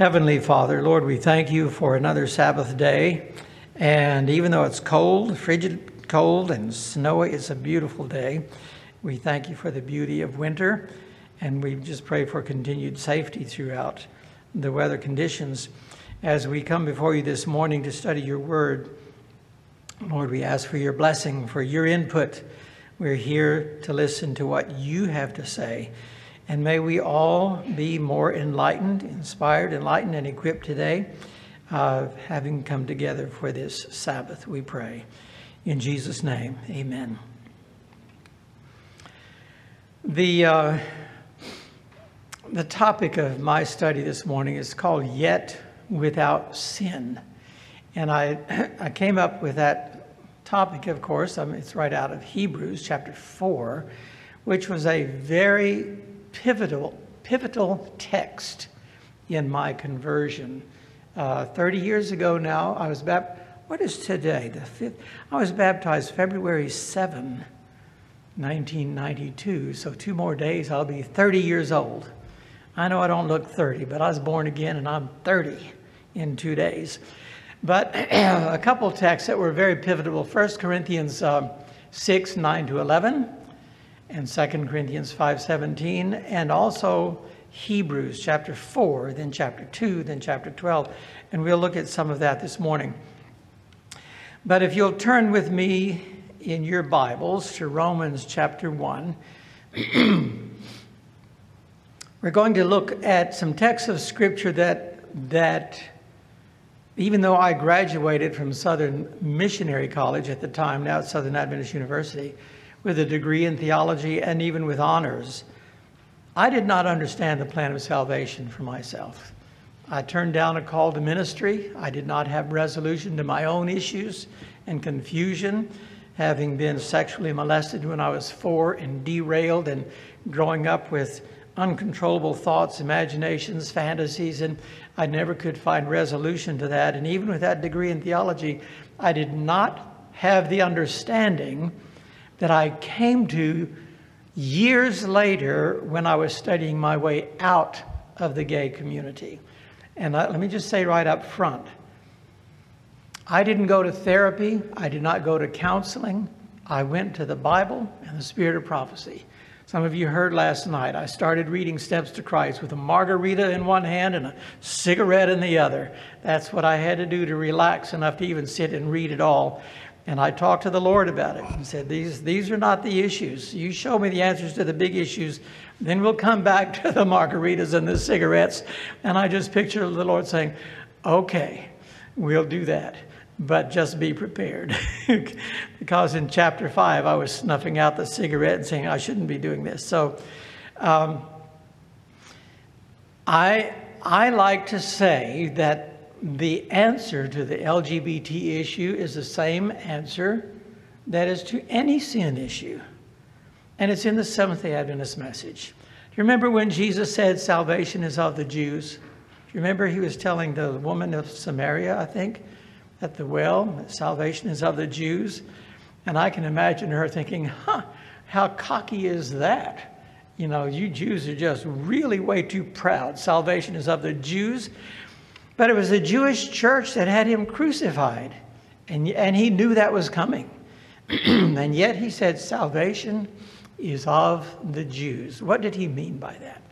Heavenly Father, Lord, we thank you for another Sabbath day. And even though it's cold, frigid cold, and snowy, it's a beautiful day. We thank you for the beauty of winter. And we just pray for continued safety throughout the weather conditions. As we come before you this morning to study your word, Lord, we ask for your blessing, for your input. We're here to listen to what you have to say. And may we all be more enlightened, inspired, enlightened, and equipped today, uh, having come together for this Sabbath, we pray. In Jesus' name, amen. The, uh, the topic of my study this morning is called Yet Without Sin. And I, I came up with that topic, of course. I mean, it's right out of Hebrews chapter 4, which was a very pivotal, pivotal text in my conversion. Uh, 30 years ago now, I was baptized. What is today? The fifth. I was baptized February 7, 1992. So two more days, I'll be 30 years old. I know I don't look 30, but I was born again and I'm 30 in two days. But a couple texts that were very pivotal. 1 Corinthians um, 6, 9 to 11 and 2 Corinthians 5:17 and also Hebrews chapter 4, then chapter 2, then chapter 12. And we'll look at some of that this morning. But if you'll turn with me in your Bibles to Romans chapter 1, we're going to look at some texts of scripture that that even though I graduated from Southern Missionary College at the time, now Southern Adventist University, with a degree in theology and even with honors, I did not understand the plan of salvation for myself. I turned down a call to ministry. I did not have resolution to my own issues and confusion, having been sexually molested when I was four and derailed and growing up with uncontrollable thoughts, imaginations, fantasies, and I never could find resolution to that. And even with that degree in theology, I did not have the understanding that I came to years later when I was studying my way out of the gay community. And I, let me just say right up front I didn't go to therapy, I did not go to counseling. I went to the Bible and the Spirit of prophecy. Some of you heard last night, I started reading Steps to Christ with a margarita in one hand and a cigarette in the other. That's what I had to do to relax enough to even sit and read it all. And I talked to the Lord about it and said, these, these are not the issues. You show me the answers to the big issues, then we'll come back to the margaritas and the cigarettes. And I just picture the Lord saying, okay, we'll do that. But just be prepared. because in chapter 5, I was snuffing out the cigarette and saying, I shouldn't be doing this. So um, I, I like to say that the answer to the LGBT issue is the same answer that is to any sin issue. And it's in the Seventh day Adventist message. Do you remember when Jesus said salvation is of the Jews? Do you remember he was telling the woman of Samaria, I think, at the well, salvation is of the Jews? And I can imagine her thinking, huh, how cocky is that? You know, you Jews are just really way too proud. Salvation is of the Jews. But it was the Jewish church that had him crucified. And, and he knew that was coming. and yet he said, Salvation is of the Jews. What did he mean by that?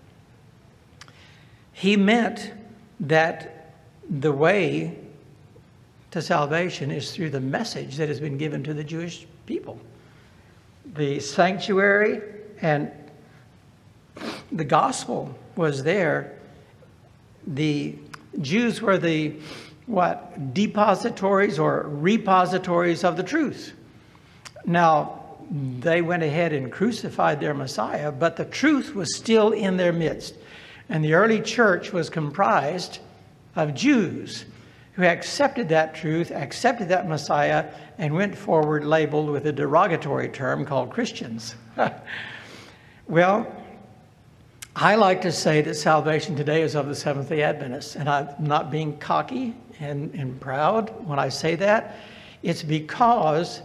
He meant that the way to salvation is through the message that has been given to the Jewish people. The sanctuary and the gospel was there. The Jews were the what depositories or repositories of the truth. Now, they went ahead and crucified their Messiah, but the truth was still in their midst. And the early church was comprised of Jews who accepted that truth, accepted that Messiah, and went forward labeled with a derogatory term called Christians. well, I like to say that salvation today is of the Seventh day Adventists, and I'm not being cocky and, and proud when I say that. It's because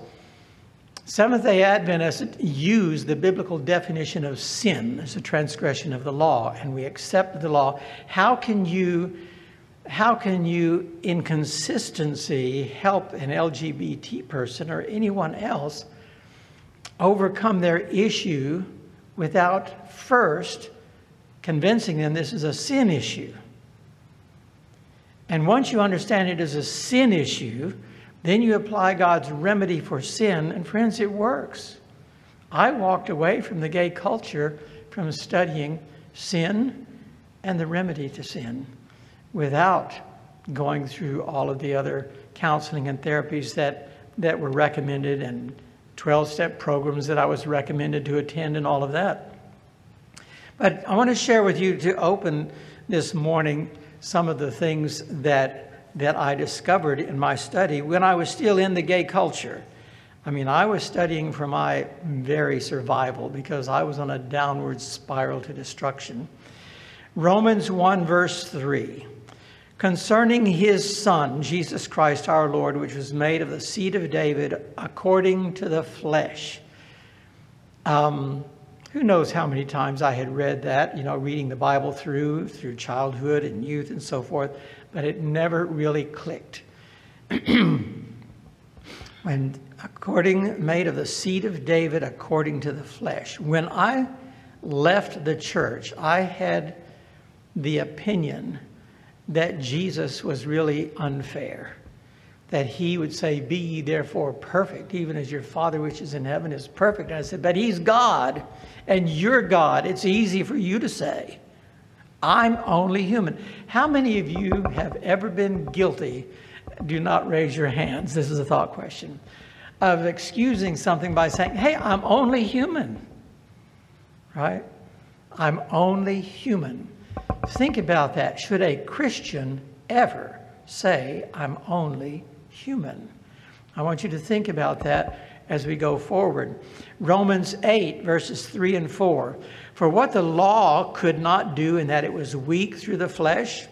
Seventh day Adventists use the biblical definition of sin as a transgression of the law, and we accept the law. How can you how can you, in consistency, help an LGBT person or anyone else overcome their issue without first convincing them this is a sin issue? And once you understand it is a sin issue, then you apply God's remedy for sin, and friends, it works. I walked away from the gay culture from studying sin and the remedy to sin without going through all of the other counseling and therapies that, that were recommended and 12 step programs that I was recommended to attend and all of that. But I want to share with you to open this morning some of the things that, that I discovered in my study when I was still in the gay culture. I mean, I was studying for my very survival because I was on a downward spiral to destruction. Romans 1, verse 3 concerning his Son, Jesus Christ our Lord, which was made of the seed of David according to the flesh. Um, who knows how many times I had read that, you know, reading the Bible through, through childhood and youth and so forth, but it never really clicked. and according, made of the seed of David according to the flesh. When I left the church, I had the opinion that Jesus was really unfair. That he would say, Be ye therefore perfect, even as your Father which is in heaven is perfect. And I said, But he's God, and you're God. It's easy for you to say, I'm only human. How many of you have ever been guilty? Do not raise your hands. This is a thought question. Of excusing something by saying, Hey, I'm only human. Right? I'm only human. Think about that. Should a Christian ever say, I'm only human? I want you to think about that as we go forward. Romans 8, verses 3 and 4. For what the law could not do, in that it was weak through the flesh,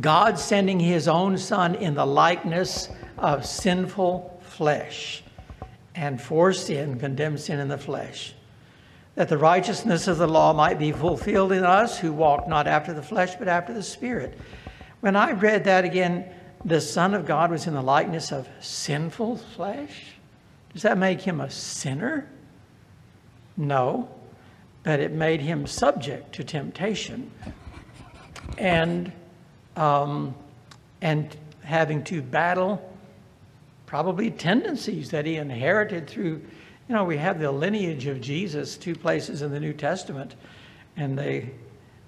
God sending his own Son in the likeness of sinful flesh, and for sin condemned sin in the flesh that the righteousness of the law might be fulfilled in us who walk not after the flesh, but after the Spirit. When I read that again, the Son of God was in the likeness of sinful flesh. Does that make him a sinner? No, but it made him subject to temptation and, um, and having to battle probably tendencies that he inherited through you know, we have the lineage of Jesus two places in the New Testament, and they,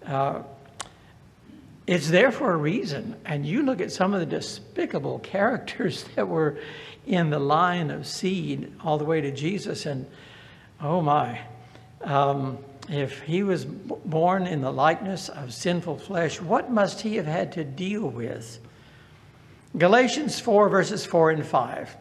uh, it's there for a reason. And you look at some of the despicable characters that were in the line of seed all the way to Jesus, and oh my, um, if he was born in the likeness of sinful flesh, what must he have had to deal with? Galatians 4, verses 4 and 5.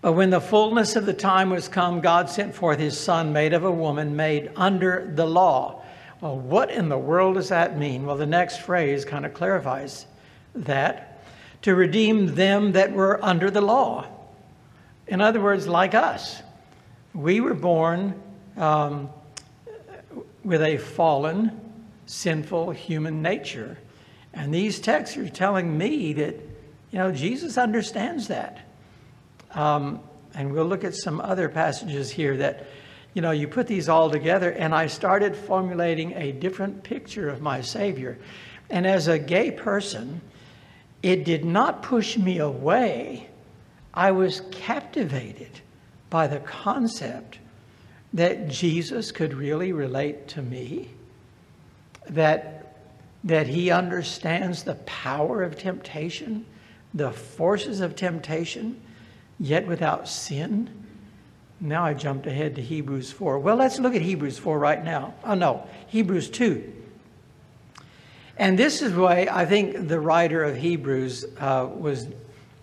But when the fullness of the time was come, God sent forth his son, made of a woman, made under the law. Well, what in the world does that mean? Well, the next phrase kind of clarifies that to redeem them that were under the law. In other words, like us, we were born um, with a fallen, sinful human nature. And these texts are telling me that, you know, Jesus understands that. Um, and we'll look at some other passages here that, you know, you put these all together, and I started formulating a different picture of my Savior. And as a gay person, it did not push me away. I was captivated by the concept that Jesus could really relate to me, that, that he understands the power of temptation, the forces of temptation, yet without sin? Now I jumped ahead to Hebrews 4. Well, let's look at Hebrews 4 right now. Oh, no, Hebrews 2. And this is why I think the writer of Hebrews uh, was,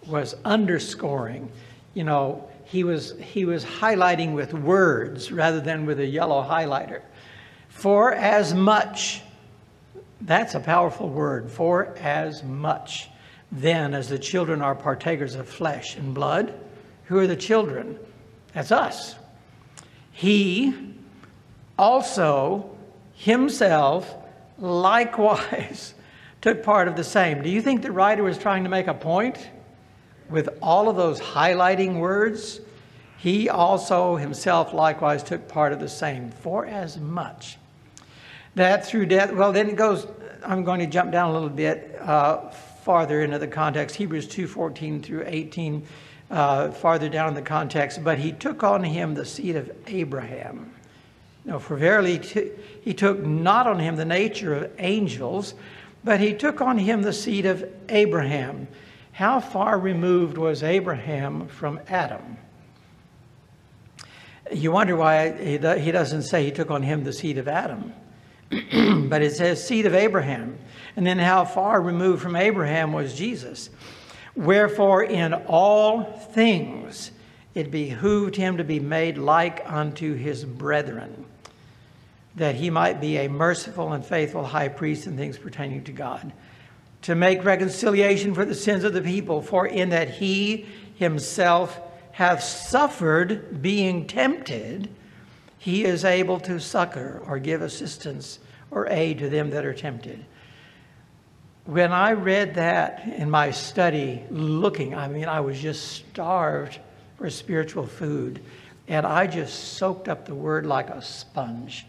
was underscoring. You know, he was, he was highlighting with words rather than with a yellow highlighter. For as much, that's a powerful word, for as much then as the children are partakers of flesh and blood, who are the children? That's us. He also himself likewise took part of the same. Do you think the writer was trying to make a point with all of those highlighting words? He also himself likewise took part of the same, for as much that through death, well, then it goes, I'm going to jump down a little bit uh, farther into the context, Hebrews 2 14 through 18, uh, farther down in the context, but he took on him the seed of Abraham. No, for verily he took not on him the nature of angels, but he took on him the seed of Abraham. How far removed was Abraham from Adam? You wonder why he doesn't say he took on him the seed of Adam, but it says seed of Abraham. And then how far removed from Abraham was Jesus? Wherefore, in all things it behooved him to be made like unto his brethren that he might be a merciful and faithful high priest in things pertaining to God, to make reconciliation for the sins of the people, for in that he himself hath suffered being tempted, he is able to succor or give assistance or aid to them that are tempted. When I read that in my study, looking, I mean, I was just starved for spiritual food. And I just soaked up the word like a sponge.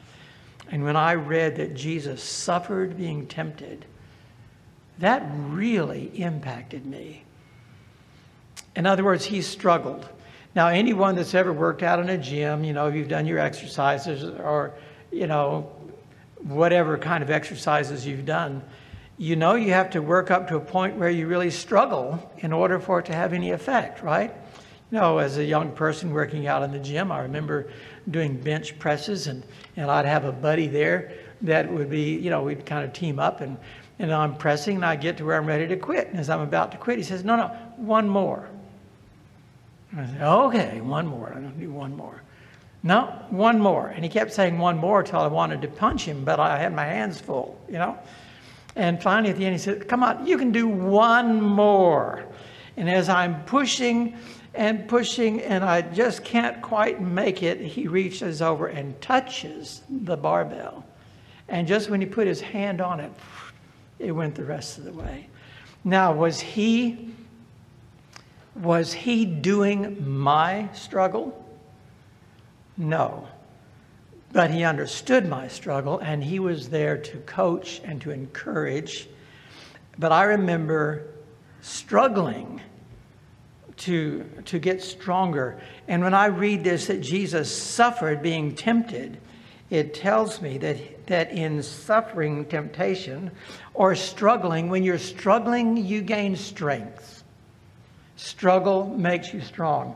And when I read that Jesus suffered being tempted, that really impacted me. In other words, he struggled. Now, anyone that's ever worked out in a gym, you know, if you've done your exercises or, you know, whatever kind of exercises you've done, you know you have to work up to a point where you really struggle in order for it to have any effect, right? You know, as a young person working out in the gym, I remember doing bench presses, and, and I'd have a buddy there that would be, you know, we'd kind of team up, and, and I'm pressing, and I get to where I'm ready to quit. And as I'm about to quit, he says, No, no, one more. And I said, Okay, one more. I'm going to do one more. No, one more. And he kept saying one more until I wanted to punch him, but I had my hands full, you know. And finally, at the end, he said, Come on, you can do one more. And as I'm pushing, and pushing, and I just can't quite make it. He reaches over and touches the barbell. And just when he put his hand on it, it went the rest of the way. Now, was he was he doing my struggle? No. But he understood my struggle and he was there to coach and to encourage. But I remember struggling to, to get stronger. And when I read this, that Jesus suffered being tempted, it tells me that, that in suffering temptation or struggling, when you're struggling, you gain strength. Struggle makes you strong.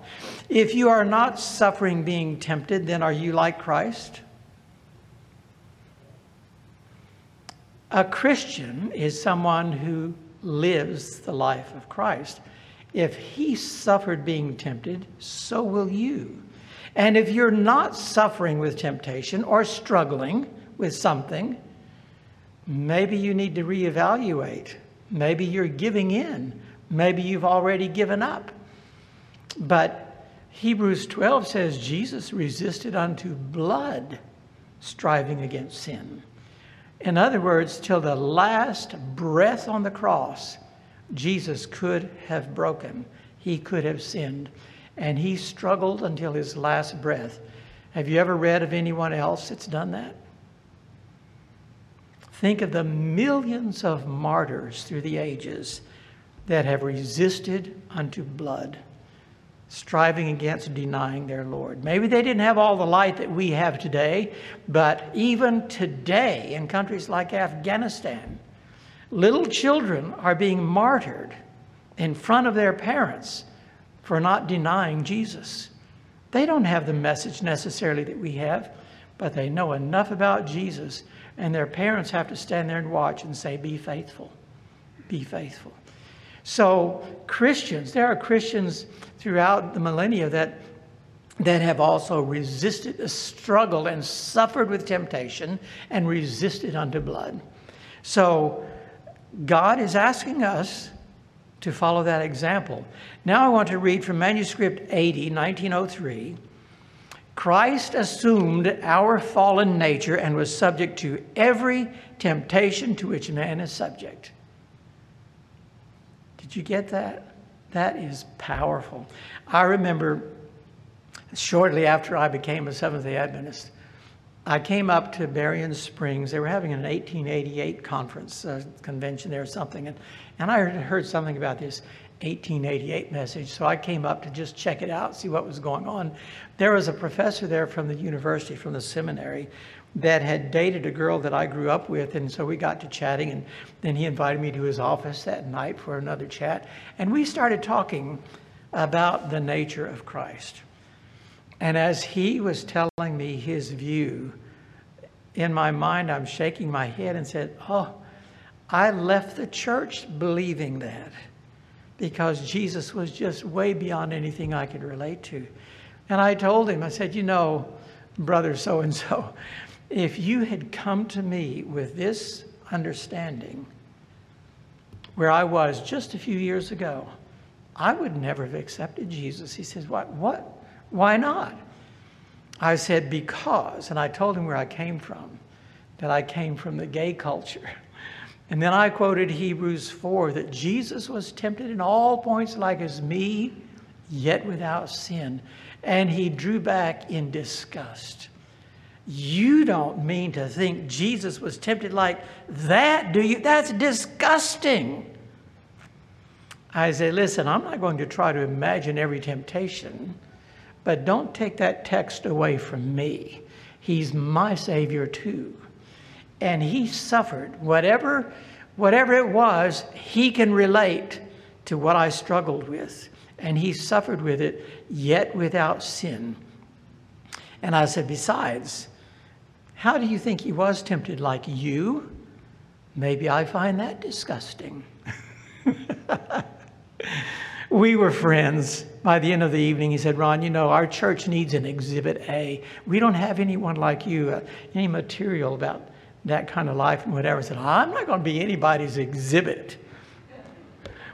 If you are not suffering being tempted, then are you like Christ? A Christian is someone who lives the life of Christ. If he suffered being tempted, so will you. And if you're not suffering with temptation or struggling with something, maybe you need to reevaluate. Maybe you're giving in. Maybe you've already given up. But Hebrews 12 says Jesus resisted unto blood, striving against sin. In other words, till the last breath on the cross, Jesus could have broken, he could have sinned, and he struggled until his last breath. Have you ever read of anyone else that's done that? Think of the millions of martyrs through the ages that have resisted unto blood, striving against denying their Lord. Maybe they didn't have all the light that we have today, but even today in countries like Afghanistan, Little children are being martyred in front of their parents for not denying Jesus. They don't have the message necessarily that we have, but they know enough about Jesus, and their parents have to stand there and watch and say, Be faithful. Be faithful. So, Christians, there are Christians throughout the millennia that, that have also resisted, struggled, and suffered with temptation and resisted unto blood. So, God is asking us to follow that example. Now I want to read from manuscript 80, 1903. Christ assumed our fallen nature and was subject to every temptation to which man is subject. Did you get that? That is powerful. I remember shortly after I became a Seventh day Adventist, I came up to Berrien Springs. They were having an 1888 conference, uh, convention there or something. And, and I heard, heard something about this 1888 message. So I came up to just check it out, see what was going on. There was a professor there from the university, from the seminary, that had dated a girl that I grew up with. And so we got to chatting. And then he invited me to his office that night for another chat. And we started talking about the nature of Christ. And as he was telling me his view, in my mind, I'm shaking my head and said, Oh, I left the church believing that because Jesus was just way beyond anything I could relate to. And I told him, I said, You know, brother so and so, if you had come to me with this understanding where I was just a few years ago, I would never have accepted Jesus. He says, What? What? Why not? I said, Because, and I told him where I came from, that I came from the gay culture. And then I quoted Hebrews 4 that Jesus was tempted in all points like as me, yet without sin. And he drew back in disgust. You don't mean to think Jesus was tempted like that, do you? That's disgusting. I say, listen, I'm not going to try to imagine every temptation, but don't take that text away from me. He's my Savior too. And He suffered. Whatever, whatever it was, He can relate to what I struggled with. And He suffered with it, yet without sin. And I said, besides, how do you think He was tempted? Like you? Maybe I find that disgusting. we were friends. By the end of the evening, he said, Ron, you know, our church needs an exhibit A. We don't have anyone like you, uh, any material about that kind of life and whatever. I said, I'm not going to be anybody's exhibit.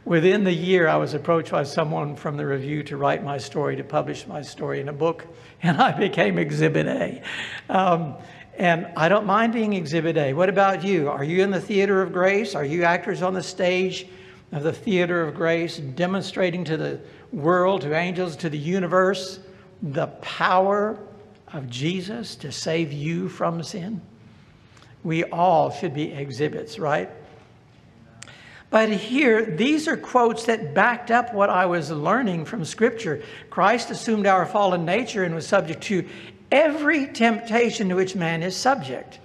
Within the year, I was approached by someone from the review to write my story, to publish my story in a book, and I became Exhibit A. Um, and I don't mind being Exhibit A. What about you? Are you in the theater of grace? Are you actors on the stage? of the theater of grace, demonstrating to the world, to angels, to the universe, the power of Jesus to save you from sin? We all should be exhibits, right? But here, these are quotes that backed up what I was learning from Scripture. Christ assumed our fallen nature and was subject to every temptation to which man is subject.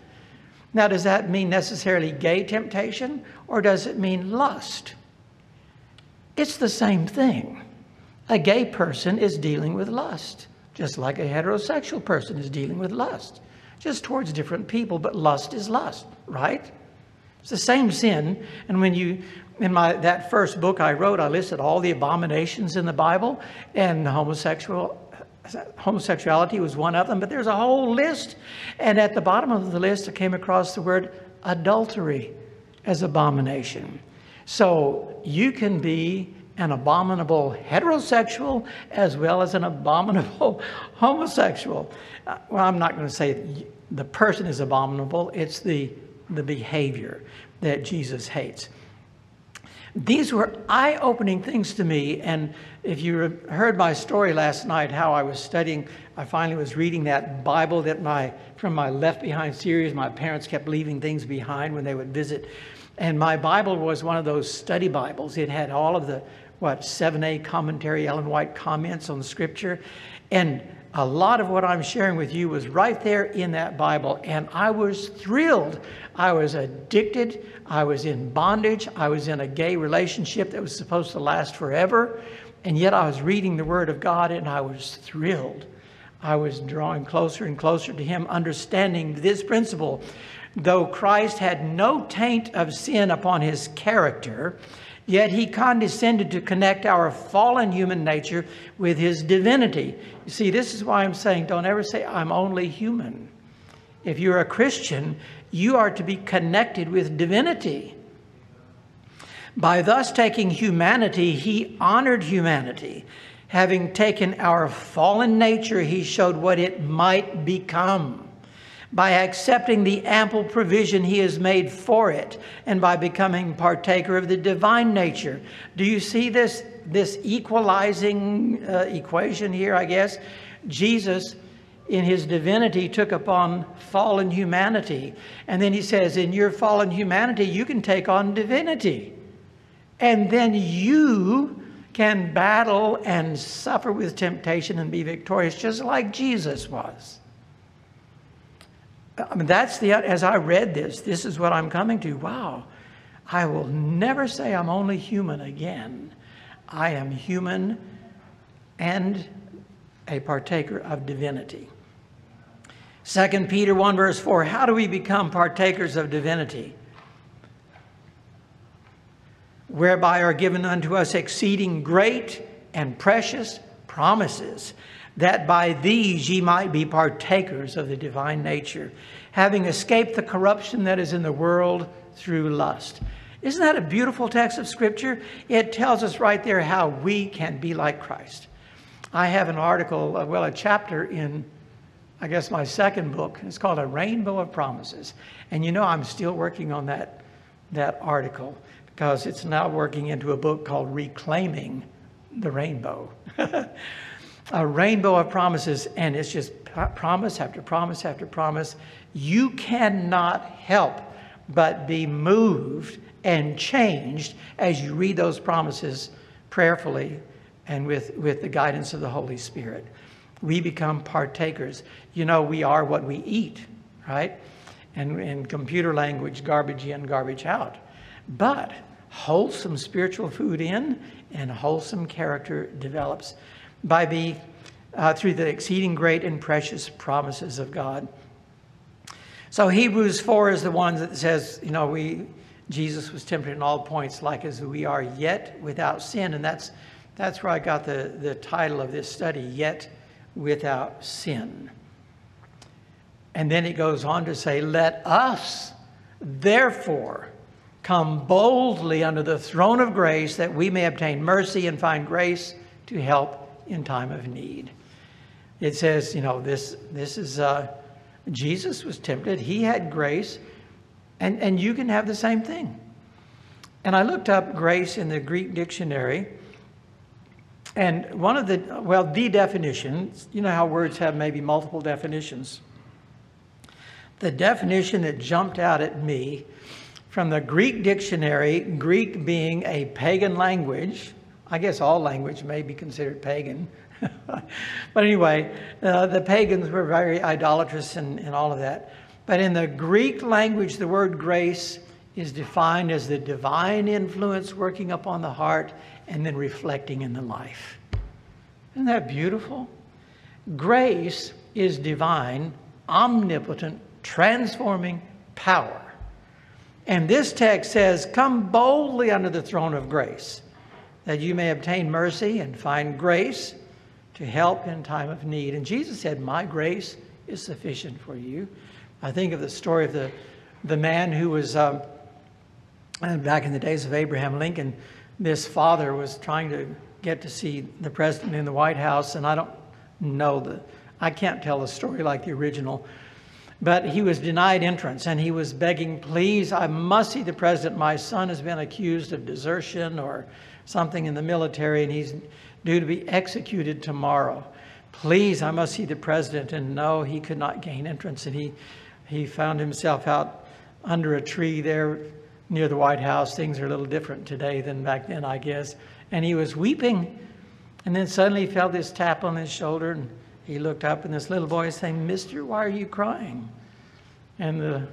Now, does that mean necessarily gay temptation, or does it mean lust? It's the same thing. A gay person is dealing with lust, just like a heterosexual person is dealing with lust, just towards different people, but lust is lust, right? It's the same sin. And when you, in my that first book I wrote, I listed all the abominations in the Bible, and homosexual homosexuality was one of them, but there's a whole list. And at the bottom of the list, I came across the word adultery as abomination. So you can be an abominable heterosexual as well as an abominable homosexual. Uh, well, I'm not going to say the person is abominable, it's the, the behavior that Jesus hates. These were eye opening things to me. And if you heard my story last night, how I was studying, I finally was reading that Bible that my, from my Left Behind series, my parents kept leaving things behind when they would visit and my Bible was one of those study Bibles. It had all of the, what, 7A commentary, Ellen White comments on the Scripture. And a lot of what I'm sharing with you was right there in that Bible. And I was thrilled. I was addicted. I was in bondage. I was in a gay relationship that was supposed to last forever. And yet I was reading the Word of God and I was thrilled. I was drawing closer and closer to Him, understanding this principle Though Christ had no taint of sin upon his character, yet he condescended to connect our fallen human nature with his divinity. You see, this is why I'm saying don't ever say, I'm only human. If you're a Christian, you are to be connected with divinity. By thus taking humanity, he honored humanity. Having taken our fallen nature, he showed what it might become. by accepting the ample provision he has made for it and by becoming partaker of the divine nature. Do you see this, this equalizing uh, equation here, I guess? Jesus, in his divinity, took upon fallen humanity. And then he says, in your fallen humanity, you can take on divinity. And then you can battle and suffer with temptation and be victorious, just like Jesus was. I mean, that's the, as I read this, this is what I'm coming to. Wow, I will never say I'm only human again. I am human and a partaker of divinity. 2 Peter 1, verse 4 How do we become partakers of divinity? Whereby are given unto us exceeding great and precious promises that by these ye might be partakers of the divine nature, having escaped the corruption that is in the world through lust. Isn't that a beautiful text of Scripture? It tells us right there how we can be like Christ. I have an article, uh, well, a chapter in, I guess, my second book. It's called A Rainbow of Promises. And you know, I'm still working on that, that article because it's now working into a book called Reclaiming the Rainbow. a rainbow of promises, and it's just promise after promise after promise. You cannot help but be moved and changed as you read those promises prayerfully and with, with the guidance of the Holy Spirit. We become partakers. You know, we are what we eat, right? And in computer language, garbage in, garbage out. But wholesome spiritual food in and wholesome character develops by the, uh, through the exceeding great and precious promises of God. So Hebrews 4 is the one that says, you know, we Jesus was tempted in all points like as we are yet without sin. And that's, that's where I got the, the title of this study, Yet Without Sin. And then it goes on to say, Let us therefore come boldly under the throne of grace that we may obtain mercy and find grace to help in time of need. It says, you know, this, this is, uh, Jesus was tempted. He had grace, and, and you can have the same thing. And I looked up grace in the Greek dictionary, and one of the, well, the definitions, you know how words have maybe multiple definitions. The definition that jumped out at me from the Greek dictionary, Greek being a pagan language, I guess all language may be considered pagan. but anyway, uh, the pagans were very idolatrous and, and all of that. But in the Greek language, the word grace is defined as the divine influence working upon the heart and then reflecting in the life. Isn't that beautiful? Grace is divine, omnipotent, transforming power. And this text says, Come boldly under the throne of grace that you may obtain mercy and find grace to help in time of need. And Jesus said, My grace is sufficient for you. I think of the story of the, the man who was, um, back in the days of Abraham Lincoln, this father was trying to get to see the president in the White House, and I don't know the, I can't tell the story like the original, but he was denied entrance and he was begging, please, I must see the president. My son has been accused of desertion or something in the military and he's due to be executed tomorrow. Please, I must see the president. And no, he could not gain entrance. And he, he found himself out under a tree there near the White House. Things are a little different today than back then, I guess. And he was weeping. And then suddenly he felt this tap on his shoulder. And he looked up, and this little boy is saying, Mister, why are you crying? And the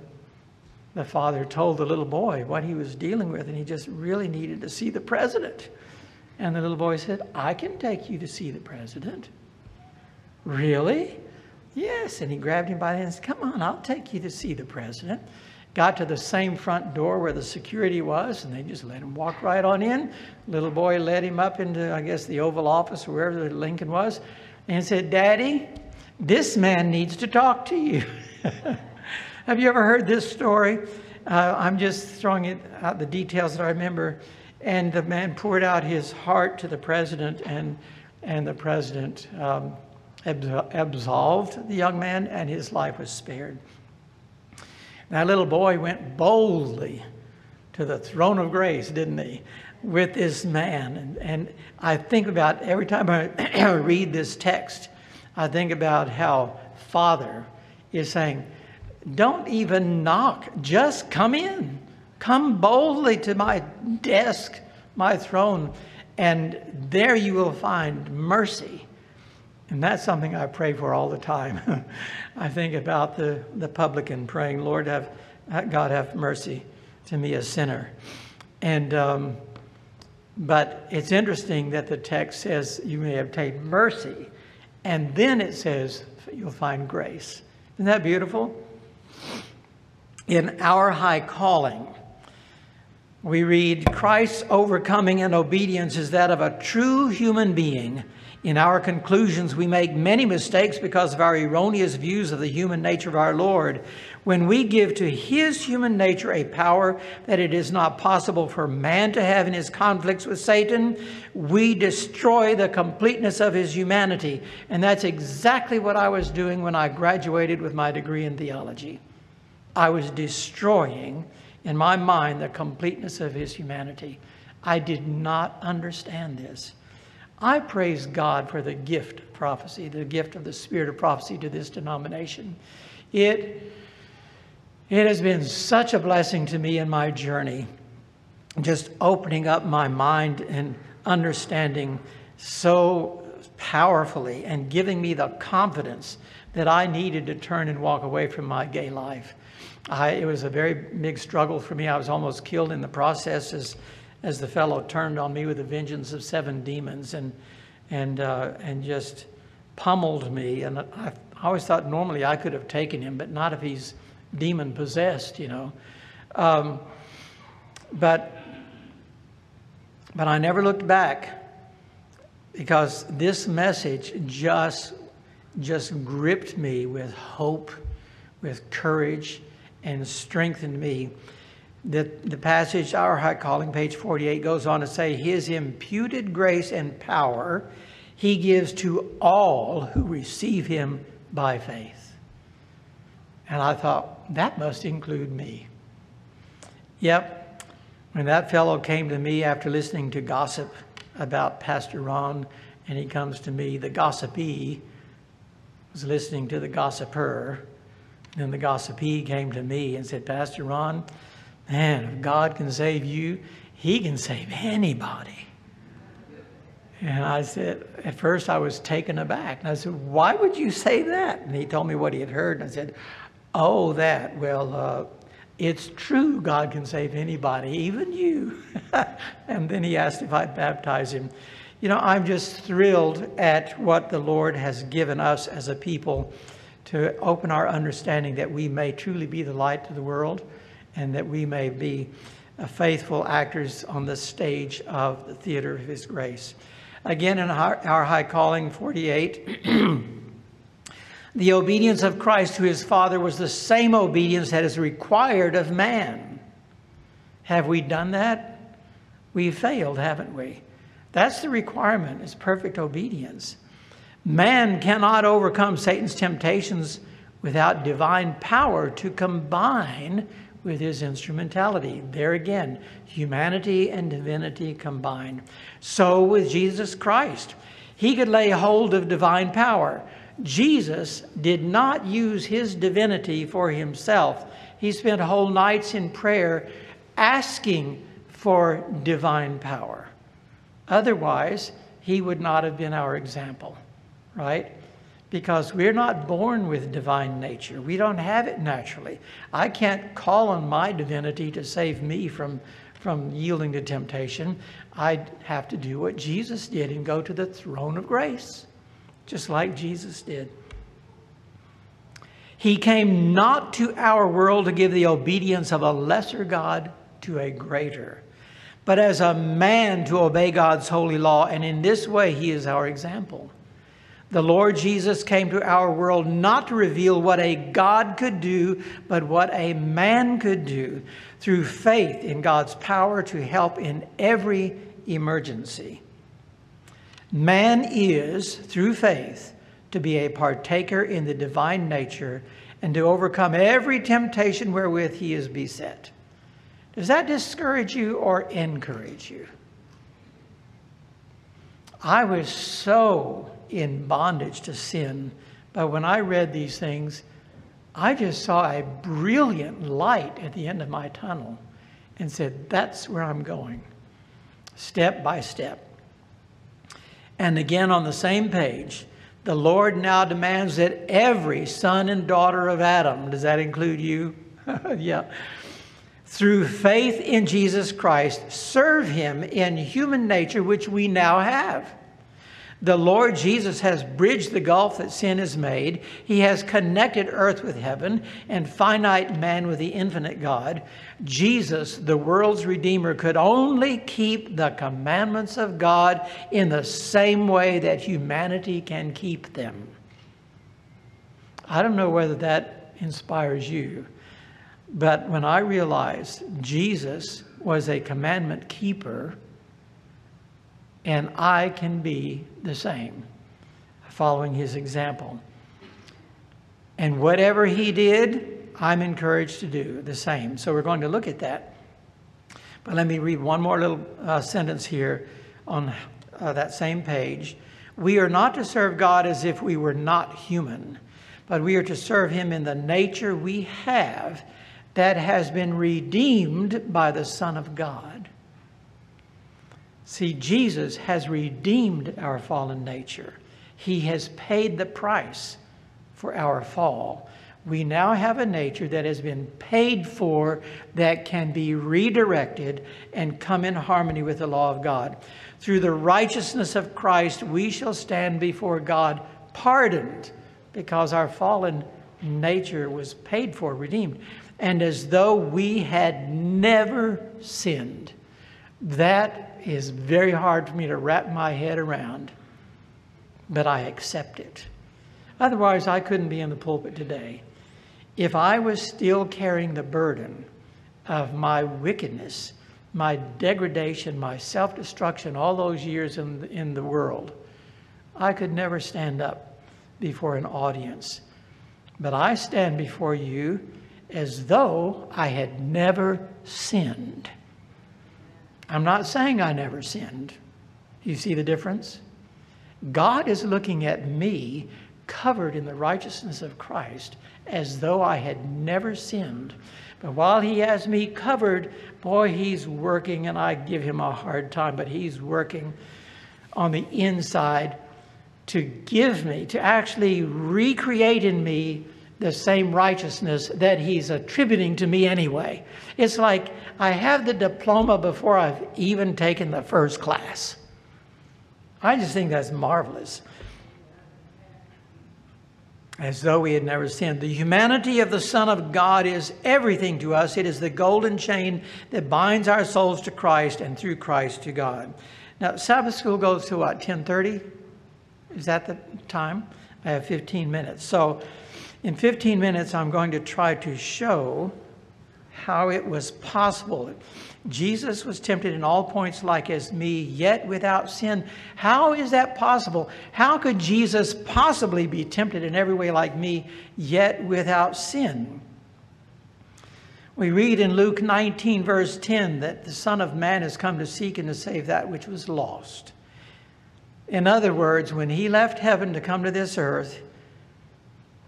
the father told the little boy what he was dealing with, and he just really needed to see the president. And the little boy said, I can take you to see the president. Really? Yes. And he grabbed him by the hand and said, Come on, I'll take you to see the president. Got to the same front door where the security was, and they just let him walk right on in. Little boy led him up into, I guess, the Oval Office or wherever Lincoln was, and said, Daddy, this man needs to talk to you. Have you ever heard this story? Uh, I'm just throwing it out the details that I remember. And the man poured out his heart to the president, and, and the president um, absolved the young man, and his life was spared. That little boy went boldly to the throne of grace, didn't he? With this man. And, and I think about every time I read this text, I think about how Father is saying, Don't even knock, just come in. Come boldly to my desk, my throne, and there you will find mercy. And that's something I pray for all the time. I think about the, the publican praying, Lord, have, God have mercy to me, a sinner. And, um, but it's interesting that the text says you may obtain mercy, and then it says you'll find grace. Isn't that beautiful? In our high calling, we read Christ's overcoming and obedience is that of a true human being. In our conclusions, we make many mistakes because of our erroneous views of the human nature of our Lord. When we give to his human nature a power that it is not possible for man to have in his conflicts with Satan, we destroy the completeness of his humanity. And that's exactly what I was doing when I graduated with my degree in theology. I was destroying in my mind the completeness of his humanity. I did not understand this. I praise God for the gift of prophecy, the gift of the spirit of prophecy to this denomination. It, it has been such a blessing to me in my journey, just opening up my mind and understanding so powerfully and giving me the confidence that I needed to turn and walk away from my gay life. I, it was a very big struggle for me. I was almost killed in the process as, as the fellow turned on me with the vengeance of seven demons and, and, uh, and just pummeled me. And I, I always thought normally I could have taken him, but not if he's demon possessed, you know. Um, but, but I never looked back because this message just, just gripped me with hope, with courage, and strengthened me. The, the passage, Our High Calling, page 48, goes on to say, His imputed grace and power he gives to all who receive him by faith. And I thought, that must include me. Yep, when that fellow came to me after listening to gossip about Pastor Ron, and he comes to me, the gossipee was listening to the gossiper, then the gossipee came to me and said, Pastor Ron, man, if God can save you, he can save anybody. And I said, at first I was taken aback. And I said, why would you say that? And he told me what he had heard. And I said, oh, that. Well, uh, it's true God can save anybody, even you. and then he asked if I'd baptize him. You know, I'm just thrilled at what the Lord has given us as a people to open our understanding that we may truly be the light to the world and that we may be uh, faithful actors on the stage of the theater of His grace. Again, in our, our high calling 48, the obedience of Christ to his Father was the same obedience that is required of man. Have we done that? We've failed, haven't we? That's the requirement, is perfect obedience. Man cannot overcome Satan's temptations without divine power to combine with his instrumentality. There again, humanity and divinity combined. So with Jesus Christ, he could lay hold of divine power. Jesus did not use his divinity for himself. He spent whole nights in prayer asking for divine power. Otherwise, he would not have been our example right? Because we're not born with divine nature. We don't have it naturally. I can't call on my divinity to save me from, from yielding to temptation. I'd have to do what Jesus did and go to the throne of grace, just like Jesus did. He came not to our world to give the obedience of a lesser God to a greater, but as a man to obey God's holy law, and in this way he is our example. The Lord Jesus came to our world not to reveal what a God could do, but what a man could do through faith in God's power to help in every emergency. Man is, through faith, to be a partaker in the divine nature and to overcome every temptation wherewith he is beset. Does that discourage you or encourage you? I was so in bondage to sin, but when I read these things, I just saw a brilliant light at the end of my tunnel and said, That's where I'm going, step by step. And again on the same page, the Lord now demands that every son and daughter of Adam, does that include you? yeah. Through faith in Jesus Christ, serve him in human nature, which we now have. The Lord Jesus has bridged the gulf that sin has made. He has connected earth with heaven and finite man with the infinite God. Jesus, the world's Redeemer, could only keep the commandments of God in the same way that humanity can keep them. I don't know whether that inspires you, but when I realized Jesus was a commandment keeper, and I can be the same, following his example. And whatever he did, I'm encouraged to do the same. So we're going to look at that. But let me read one more little uh, sentence here on uh, that same page. We are not to serve God as if we were not human, but we are to serve him in the nature we have that has been redeemed by the Son of God. See, Jesus has redeemed our fallen nature. He has paid the price for our fall. We now have a nature that has been paid for that can be redirected and come in harmony with the law of God. Through the righteousness of Christ, we shall stand before God pardoned because our fallen nature was paid for, redeemed, and as though we had never sinned. That is very hard for me to wrap my head around, but I accept it. Otherwise, I couldn't be in the pulpit today. If I was still carrying the burden of my wickedness, my degradation, my self destruction, all those years in the, in the world, I could never stand up before an audience. But I stand before you as though I had never sinned. I'm not saying I never sinned. You see the difference? God is looking at me covered in the righteousness of Christ as though I had never sinned. But while he has me covered, boy, he's working, and I give him a hard time, but he's working on the inside to give me, to actually recreate in me the same righteousness that he's attributing to me anyway. It's like I have the diploma before I've even taken the first class. I just think that's marvelous. As though we had never sinned. The humanity of the Son of God is everything to us. It is the golden chain that binds our souls to Christ and through Christ to God. Now, Sabbath school goes to what, 1030? Is that the time? I have 15 minutes. So in 15 minutes, I'm going to try to show how it was possible. Jesus was tempted in all points like as me, yet without sin. How is that possible? How could Jesus possibly be tempted in every way like me, yet without sin? We read in Luke 19, verse 10, that the Son of Man has come to seek and to save that which was lost. In other words, when he left heaven to come to this earth,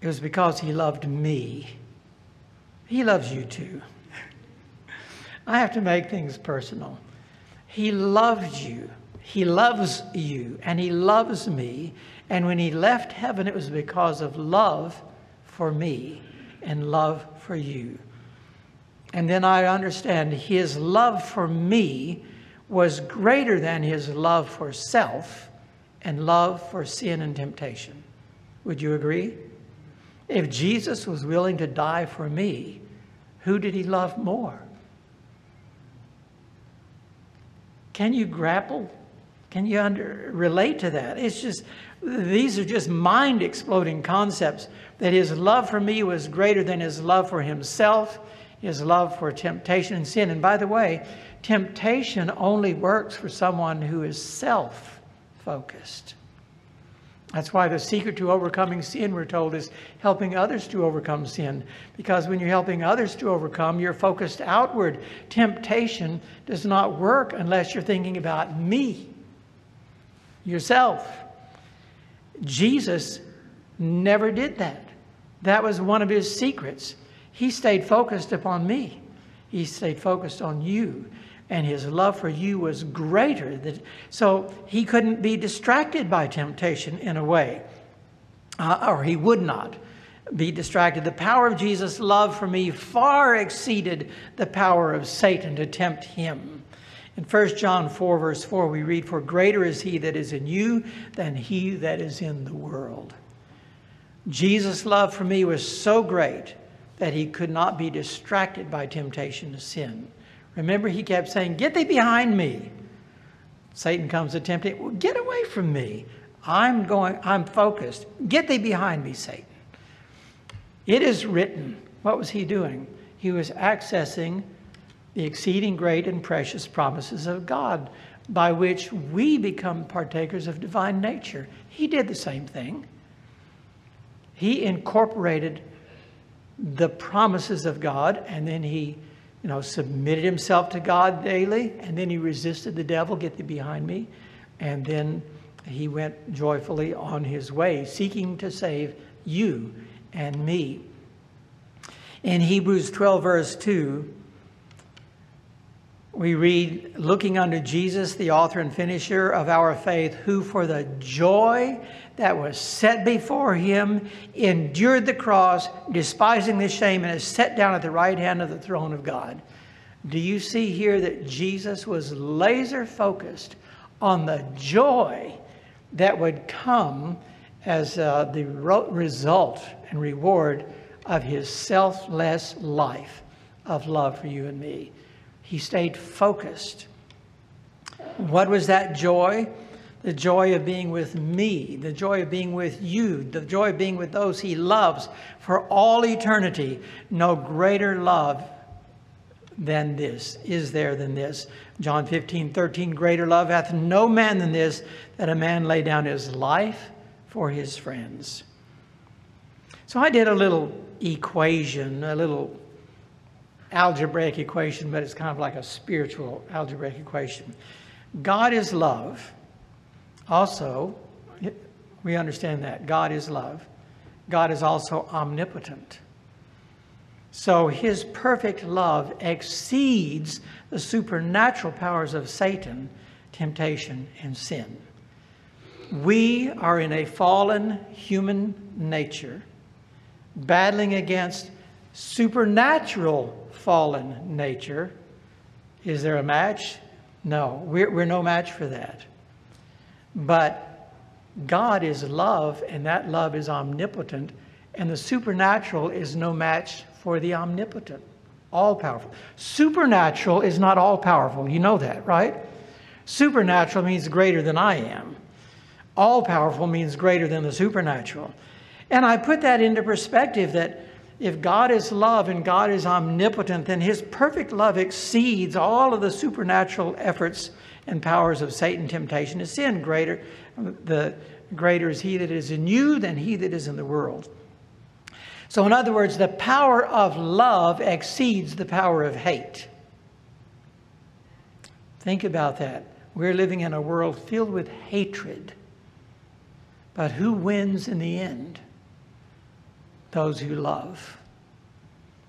it was because he loved me. He loves you too. I have to make things personal. He loved you. He loves you and he loves me. And when he left heaven, it was because of love for me and love for you. And then I understand his love for me was greater than his love for self and love for sin and temptation. Would you agree? If Jesus was willing to die for me, who did he love more? Can you grapple? Can you under, relate to that? It's just, these are just mind exploding concepts that his love for me was greater than his love for himself, his love for temptation and sin. And by the way, temptation only works for someone who is self focused. That's why the secret to overcoming sin, we're told, is helping others to overcome sin. Because when you're helping others to overcome, you're focused outward. Temptation does not work unless you're thinking about me, yourself. Jesus never did that. That was one of his secrets. He stayed focused upon me, he stayed focused on you and his love for you was greater. So he couldn't be distracted by temptation in a way, uh, or he would not be distracted. The power of Jesus' love for me far exceeded the power of Satan to tempt him. In 1 John 4, verse 4, we read, For greater is he that is in you than he that is in the world. Jesus' love for me was so great that he could not be distracted by temptation to sin. Remember, he kept saying, Get thee behind me. Satan comes to tempt him. Well, get away from me. I'm going, I'm focused. Get thee behind me, Satan. It is written. What was he doing? He was accessing the exceeding great and precious promises of God by which we become partakers of divine nature. He did the same thing. He incorporated the promises of God and then he you know, submitted himself to God daily, and then he resisted the devil, get thee behind me, and then he went joyfully on his way, seeking to save you and me. In Hebrews 12, verse 2, we read, looking unto Jesus, the author and finisher of our faith, who for the joy that was set before him endured the cross, despising the shame, and is set down at the right hand of the throne of God. Do you see here that Jesus was laser focused on the joy that would come as uh, the result and reward of his selfless life of love for you and me? He stayed focused. What was that joy? The joy of being with me, the joy of being with you, the joy of being with those he loves for all eternity. No greater love than this is there than this. John 15, 13, greater love hath no man than this, that a man lay down his life for his friends. So I did a little equation, a little algebraic equation, but it's kind of like a spiritual algebraic equation. God is love. Also, we understand that. God is love. God is also omnipotent. So his perfect love exceeds the supernatural powers of Satan, temptation, and sin. We are in a fallen human nature battling against supernatural fallen nature. Is there a match? No, we're, we're no match for that. But God is love, and that love is omnipotent, and the supernatural is no match for the omnipotent, all powerful. Supernatural is not all powerful. You know that, right? Supernatural means greater than I am. All powerful means greater than the supernatural. And I put that into perspective that if God is love and God is omnipotent, then his perfect love exceeds all of the supernatural efforts and powers of Satan, temptation, to sin. Greater, the greater is he that is in you than he that is in the world. So, in other words, the power of love exceeds the power of hate. Think about that. We're living in a world filled with hatred. But who wins in the end? Those who love.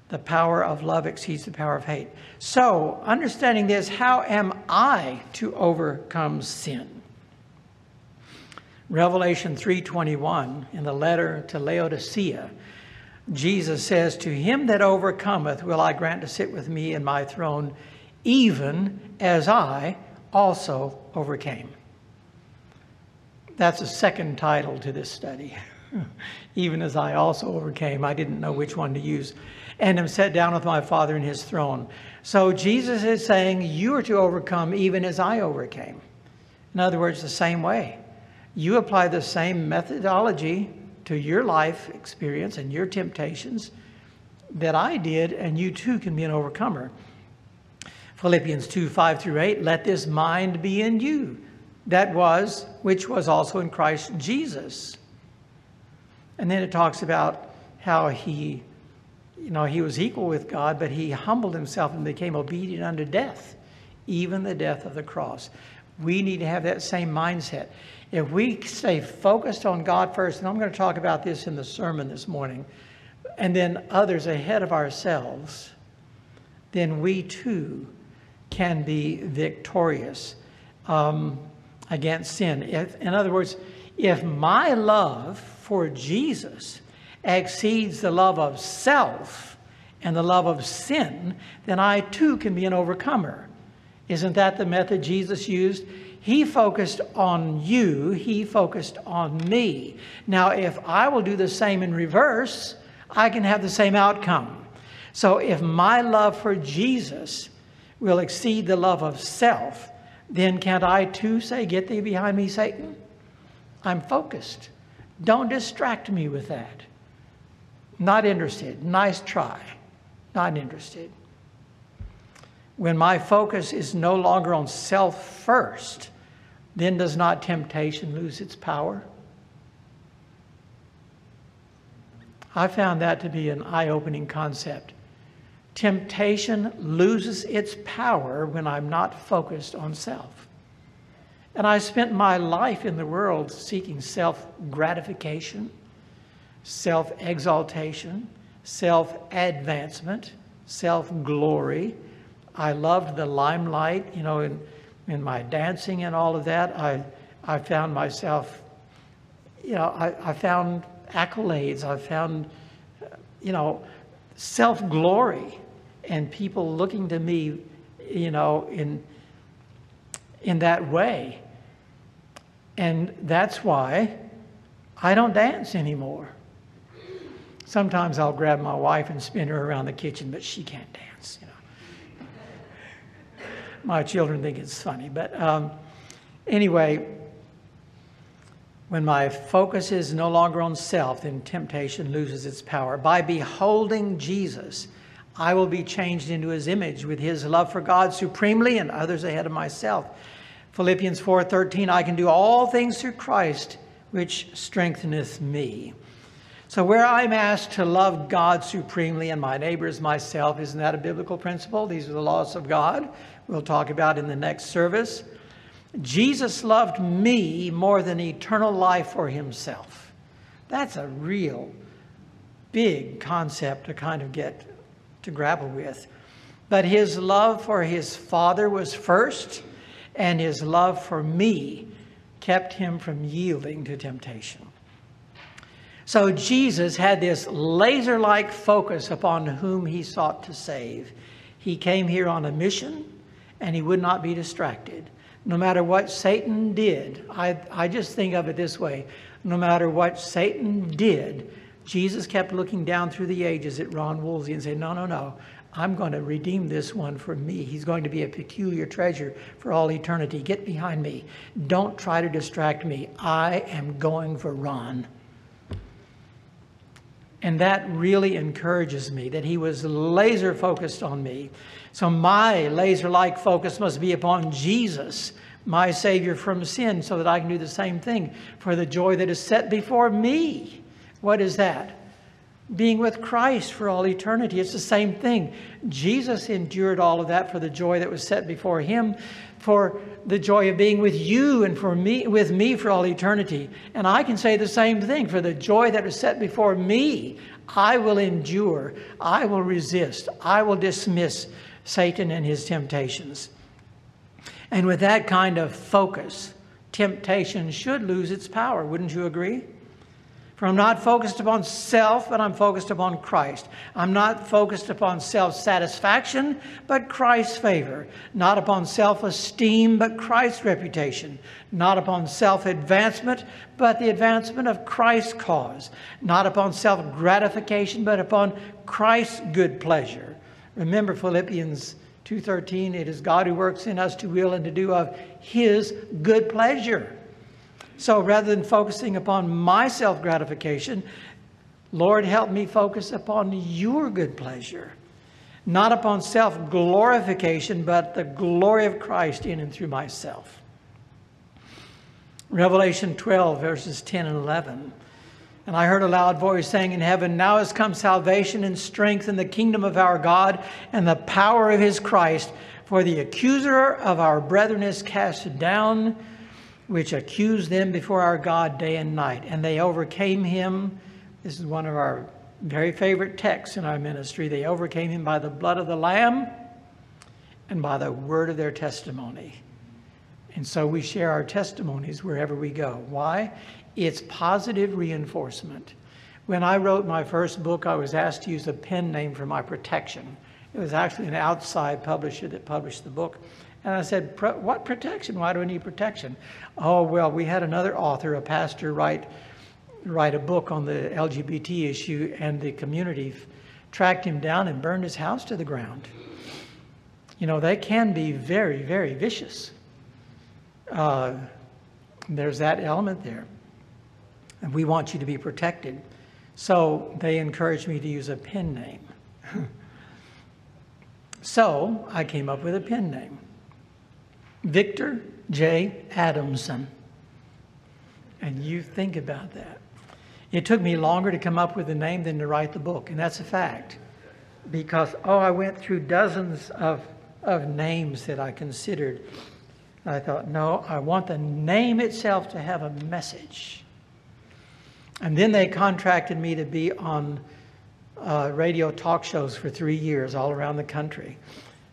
The power of love exceeds the power of hate. So, understanding this, how am I to overcome sin? Revelation 3:21 in the letter to Laodicea, Jesus says, "To him that overcometh will I grant to sit with me in my throne, even as I also overcame." That's a second title to this study. even as I also overcame. I didn't know which one to use. And am set down with my Father in his throne. So Jesus is saying, You are to overcome even as I overcame. In other words, the same way. You apply the same methodology to your life experience and your temptations that I did, and you too can be an overcomer. Philippians 2 5 through 8, let this mind be in you, that was, which was also in Christ Jesus. And then it talks about how he, you know, he was equal with God, but he humbled himself and became obedient unto death, even the death of the cross. We need to have that same mindset. If we stay focused on God first, and I'm going to talk about this in the sermon this morning, and then others ahead of ourselves, then we too can be victorious um, against sin. If, in other words, if my love for Jesus exceeds the love of self and the love of sin, then I too can be an overcomer. Isn't that the method Jesus used? He focused on you, he focused on me. Now, if I will do the same in reverse, I can have the same outcome. So, if my love for Jesus will exceed the love of self, then can't I too say, Get thee behind me, Satan? I'm focused. Don't distract me with that. Not interested. Nice try. Not interested. When my focus is no longer on self first, then does not temptation lose its power? I found that to be an eye opening concept. Temptation loses its power when I'm not focused on self. And I spent my life in the world seeking self gratification, self exaltation, self advancement, self glory. I loved the limelight, you know, in, in my dancing and all of that. I, I found myself, you know, I, I found accolades. I found, you know, self glory and people looking to me, you know, in, in that way. And that's why I don't dance anymore. Sometimes I'll grab my wife and spin her around the kitchen, but she can't dance, you know. My children think it's funny, but um, anyway, when my focus is no longer on self, then temptation loses its power. By beholding Jesus, I will be changed into his image with his love for God supremely and others ahead of myself. Philippians 4:13 I can do all things through Christ which strengtheneth me. So where I'm asked to love God supremely and my neighbors myself isn't that a biblical principle? These are the laws of God. We'll talk about in the next service. Jesus loved me more than eternal life for himself. That's a real big concept to kind of get to grapple with. But his love for his Father was first, and his love for me kept him from yielding to temptation. So Jesus had this laser like focus upon whom he sought to save. He came here on a mission and he would not be distracted. No matter what Satan did, I, I just think of it this way no matter what Satan did, Jesus kept looking down through the ages at Ron Woolsey and saying, No, no, no. I'm going to redeem this one for me. He's going to be a peculiar treasure for all eternity. Get behind me. Don't try to distract me. I am going for Ron. And that really encourages me that he was laser focused on me. So my laser like focus must be upon Jesus, my Savior from sin, so that I can do the same thing for the joy that is set before me. What is that? Being with Christ for all eternity. It's the same thing. Jesus endured all of that for the joy that was set before him, for the joy of being with you and for me with me for all eternity. And I can say the same thing for the joy that was set before me. I will endure. I will resist. I will dismiss Satan and his temptations. And with that kind of focus, temptation should lose its power. Wouldn't you agree? For I'm not focused upon self, but I'm focused upon Christ. I'm not focused upon self satisfaction, but Christ's favor. Not upon self esteem, but Christ's reputation. Not upon self advancement, but the advancement of Christ's cause. Not upon self gratification, but upon Christ's good pleasure. Remember Philippians 2:13 it is God who works in us to will and to do of his good pleasure. So rather than focusing upon my self gratification, Lord, help me focus upon your good pleasure, not upon self glorification, but the glory of Christ in and through myself. Revelation 12, verses 10 and 11. And I heard a loud voice saying in heaven, Now has come salvation and strength in the kingdom of our God and the power of his Christ. For the accuser of our brethren is cast down, which accused them before our God day and night. And they overcame him. This is one of our very favorite texts in our ministry. They overcame him by the blood of the Lamb and by the word of their testimony. And so we share our testimonies wherever we go. Why? It's positive reinforcement. When I wrote my first book, I was asked to use a pen name for my protection. It was actually an outside publisher that published the book. And I said, What protection? Why do I need protection? Oh, well, we had another author, a pastor, write, write a book on the LGBT issue, and the community tracked him down and burned his house to the ground. You know, they can be very, very vicious. Uh, there's that element there. And we want you to be protected. So they encouraged me to use a pen name. so I came up with a pen name Victor J. Adamson. And you think about that. It took me longer to come up with a name than to write the book, and that's a fact. Because, oh, I went through dozens of, of names that I considered. I thought, no, I want the name itself to have a message. And then they contracted me to be on uh, radio talk shows for three years all around the country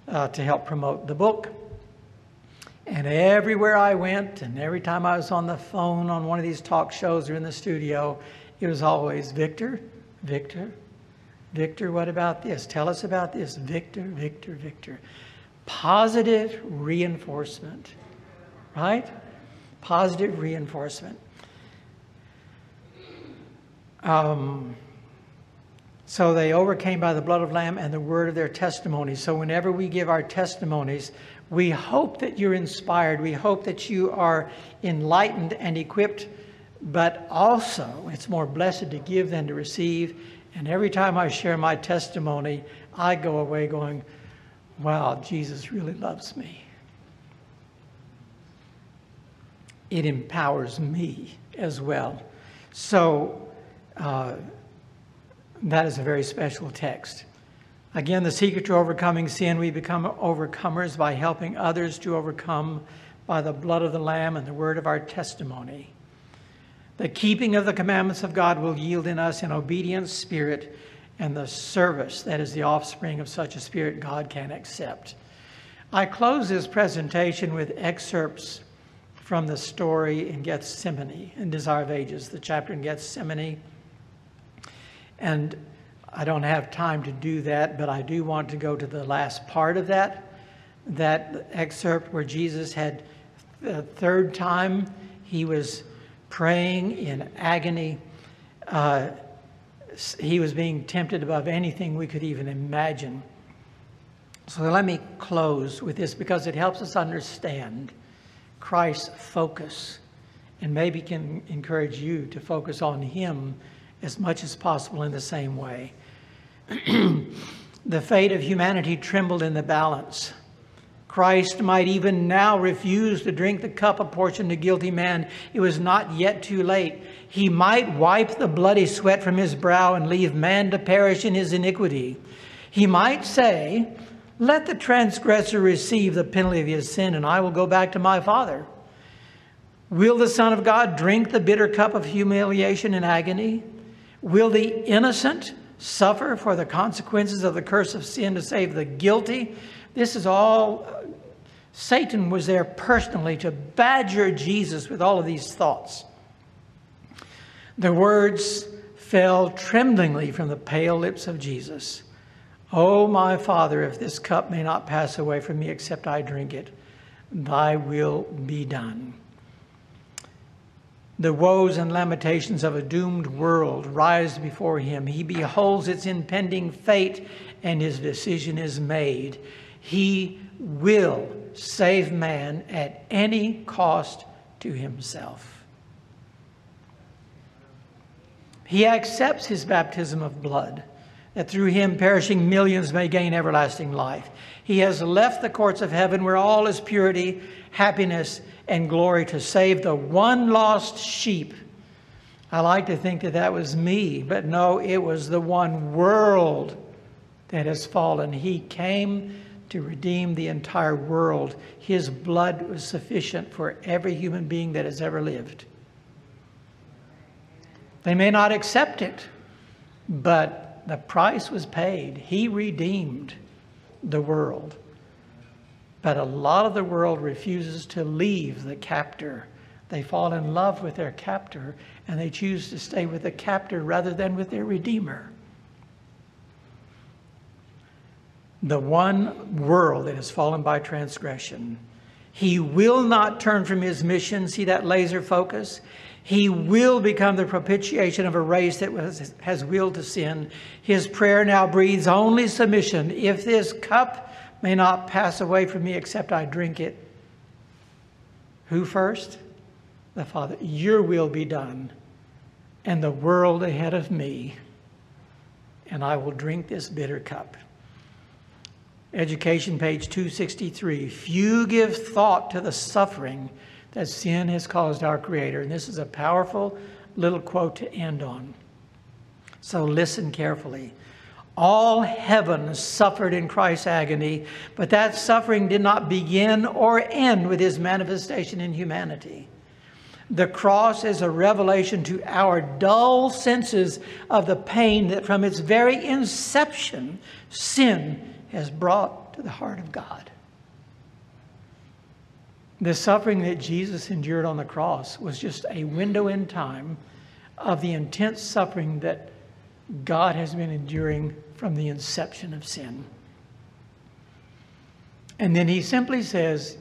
uh, to help promote the book. And everywhere I went, and every time I was on the phone on one of these talk shows or in the studio, it was always Victor, Victor, Victor, what about this? Tell us about this. Victor, Victor, Victor. Positive reinforcement, right? Positive reinforcement. Um, so they overcame by the blood of Lamb and the word of their testimony. So whenever we give our testimonies, we hope that you're inspired. We hope that you are enlightened and equipped. But also, it's more blessed to give than to receive. And every time I share my testimony, I go away going, wow, Jesus really loves me. It empowers me as well. So, uh, that is a very special text. Again, the secret to overcoming sin, we become overcomers by helping others to overcome by the blood of the Lamb and the word of our testimony. The keeping of the commandments of God will yield in us an obedient spirit and the service that is the offspring of such a spirit God can accept. I close this presentation with excerpts from the story in Gethsemane, in Desire of Ages, the chapter in Gethsemane and I don't have time to do that, but I do want to go to the last part of that, that excerpt where Jesus had the third time he was praying in agony. Uh, he was being tempted above anything we could even imagine. So let me close with this because it helps us understand Christ's focus and maybe can encourage you to focus on Him as much as possible in the same way. the fate of humanity trembled in the balance. Christ might even now refuse to drink the cup apportioned to guilty man. It was not yet too late. He might wipe the bloody sweat from his brow and leave man to perish in his iniquity. He might say, Let the transgressor receive the penalty of his sin, and I will go back to my Father. Will the Son of God drink the bitter cup of humiliation and agony? Will the innocent suffer for the consequences of the curse of sin to save the guilty? This is all, uh, Satan was there personally to badger Jesus with all of these thoughts. The words fell tremblingly from the pale lips of Jesus. Oh, my Father, if this cup may not pass away from me except I drink it, thy will be done the woes and lamentations of a doomed world rise before him. He beholds its impending fate, and his decision is made. He will save man at any cost to himself. He accepts his baptism of blood, that through him perishing millions may gain everlasting life. He has left the courts of heaven where all is purity, happiness, and glory to save the one lost sheep. I like to think that that was me, but no, it was the one world that has fallen. He came to redeem the entire world. His blood was sufficient for every human being that has ever lived. They may not accept it, but the price was paid. He redeemed the world. But a lot of the world refuses to leave the captor. They fall in love with their captor and they choose to stay with the captor rather than with their redeemer. The one world that has fallen by transgression. He will not turn from his mission. See that laser focus? He will become the propitiation of a race that was, has willed to sin. His prayer now breathes only submission. If this cup may not pass away from me except I drink it. Who first? The Father. Your will be done, and the world ahead of me, and I will drink this bitter cup. Education, page 263. Few give thought to the suffering that sin has caused our Creator. And this is a powerful little quote to end on. So listen carefully. All heaven suffered in Christ's agony, but that suffering did not begin or end with his manifestation in humanity. The cross is a revelation to our dull senses of the pain that from its very inception sin has brought to the heart of God. The suffering that Jesus endured on the cross was just a window in time of the intense suffering that God has been enduring from the inception of sin. And then he simply says,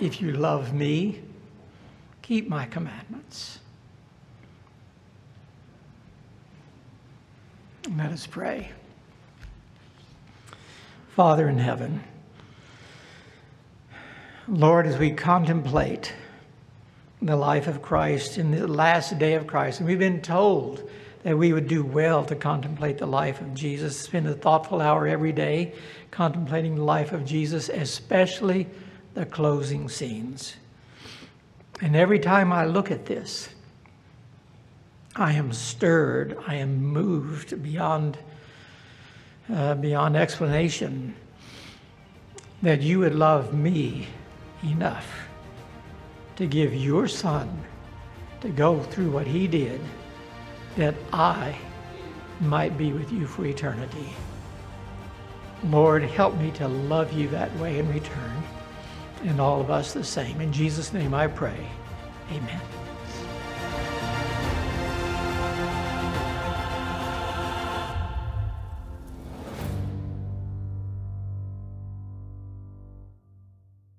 If you love me, keep my commandments. Let us pray. Father in heaven, Lord, as we contemplate the life of Christ in the last day of Christ, and we've been told that we would do well to contemplate the life of Jesus, spend a thoughtful hour every day contemplating the life of Jesus, especially the closing scenes. And every time I look at this, I am stirred, I am moved beyond, uh, beyond explanation that you would love me enough to give your son to go through what he did that I might be with you for eternity. Lord, help me to love you that way in return, and all of us the same. In Jesus' name I pray. Amen.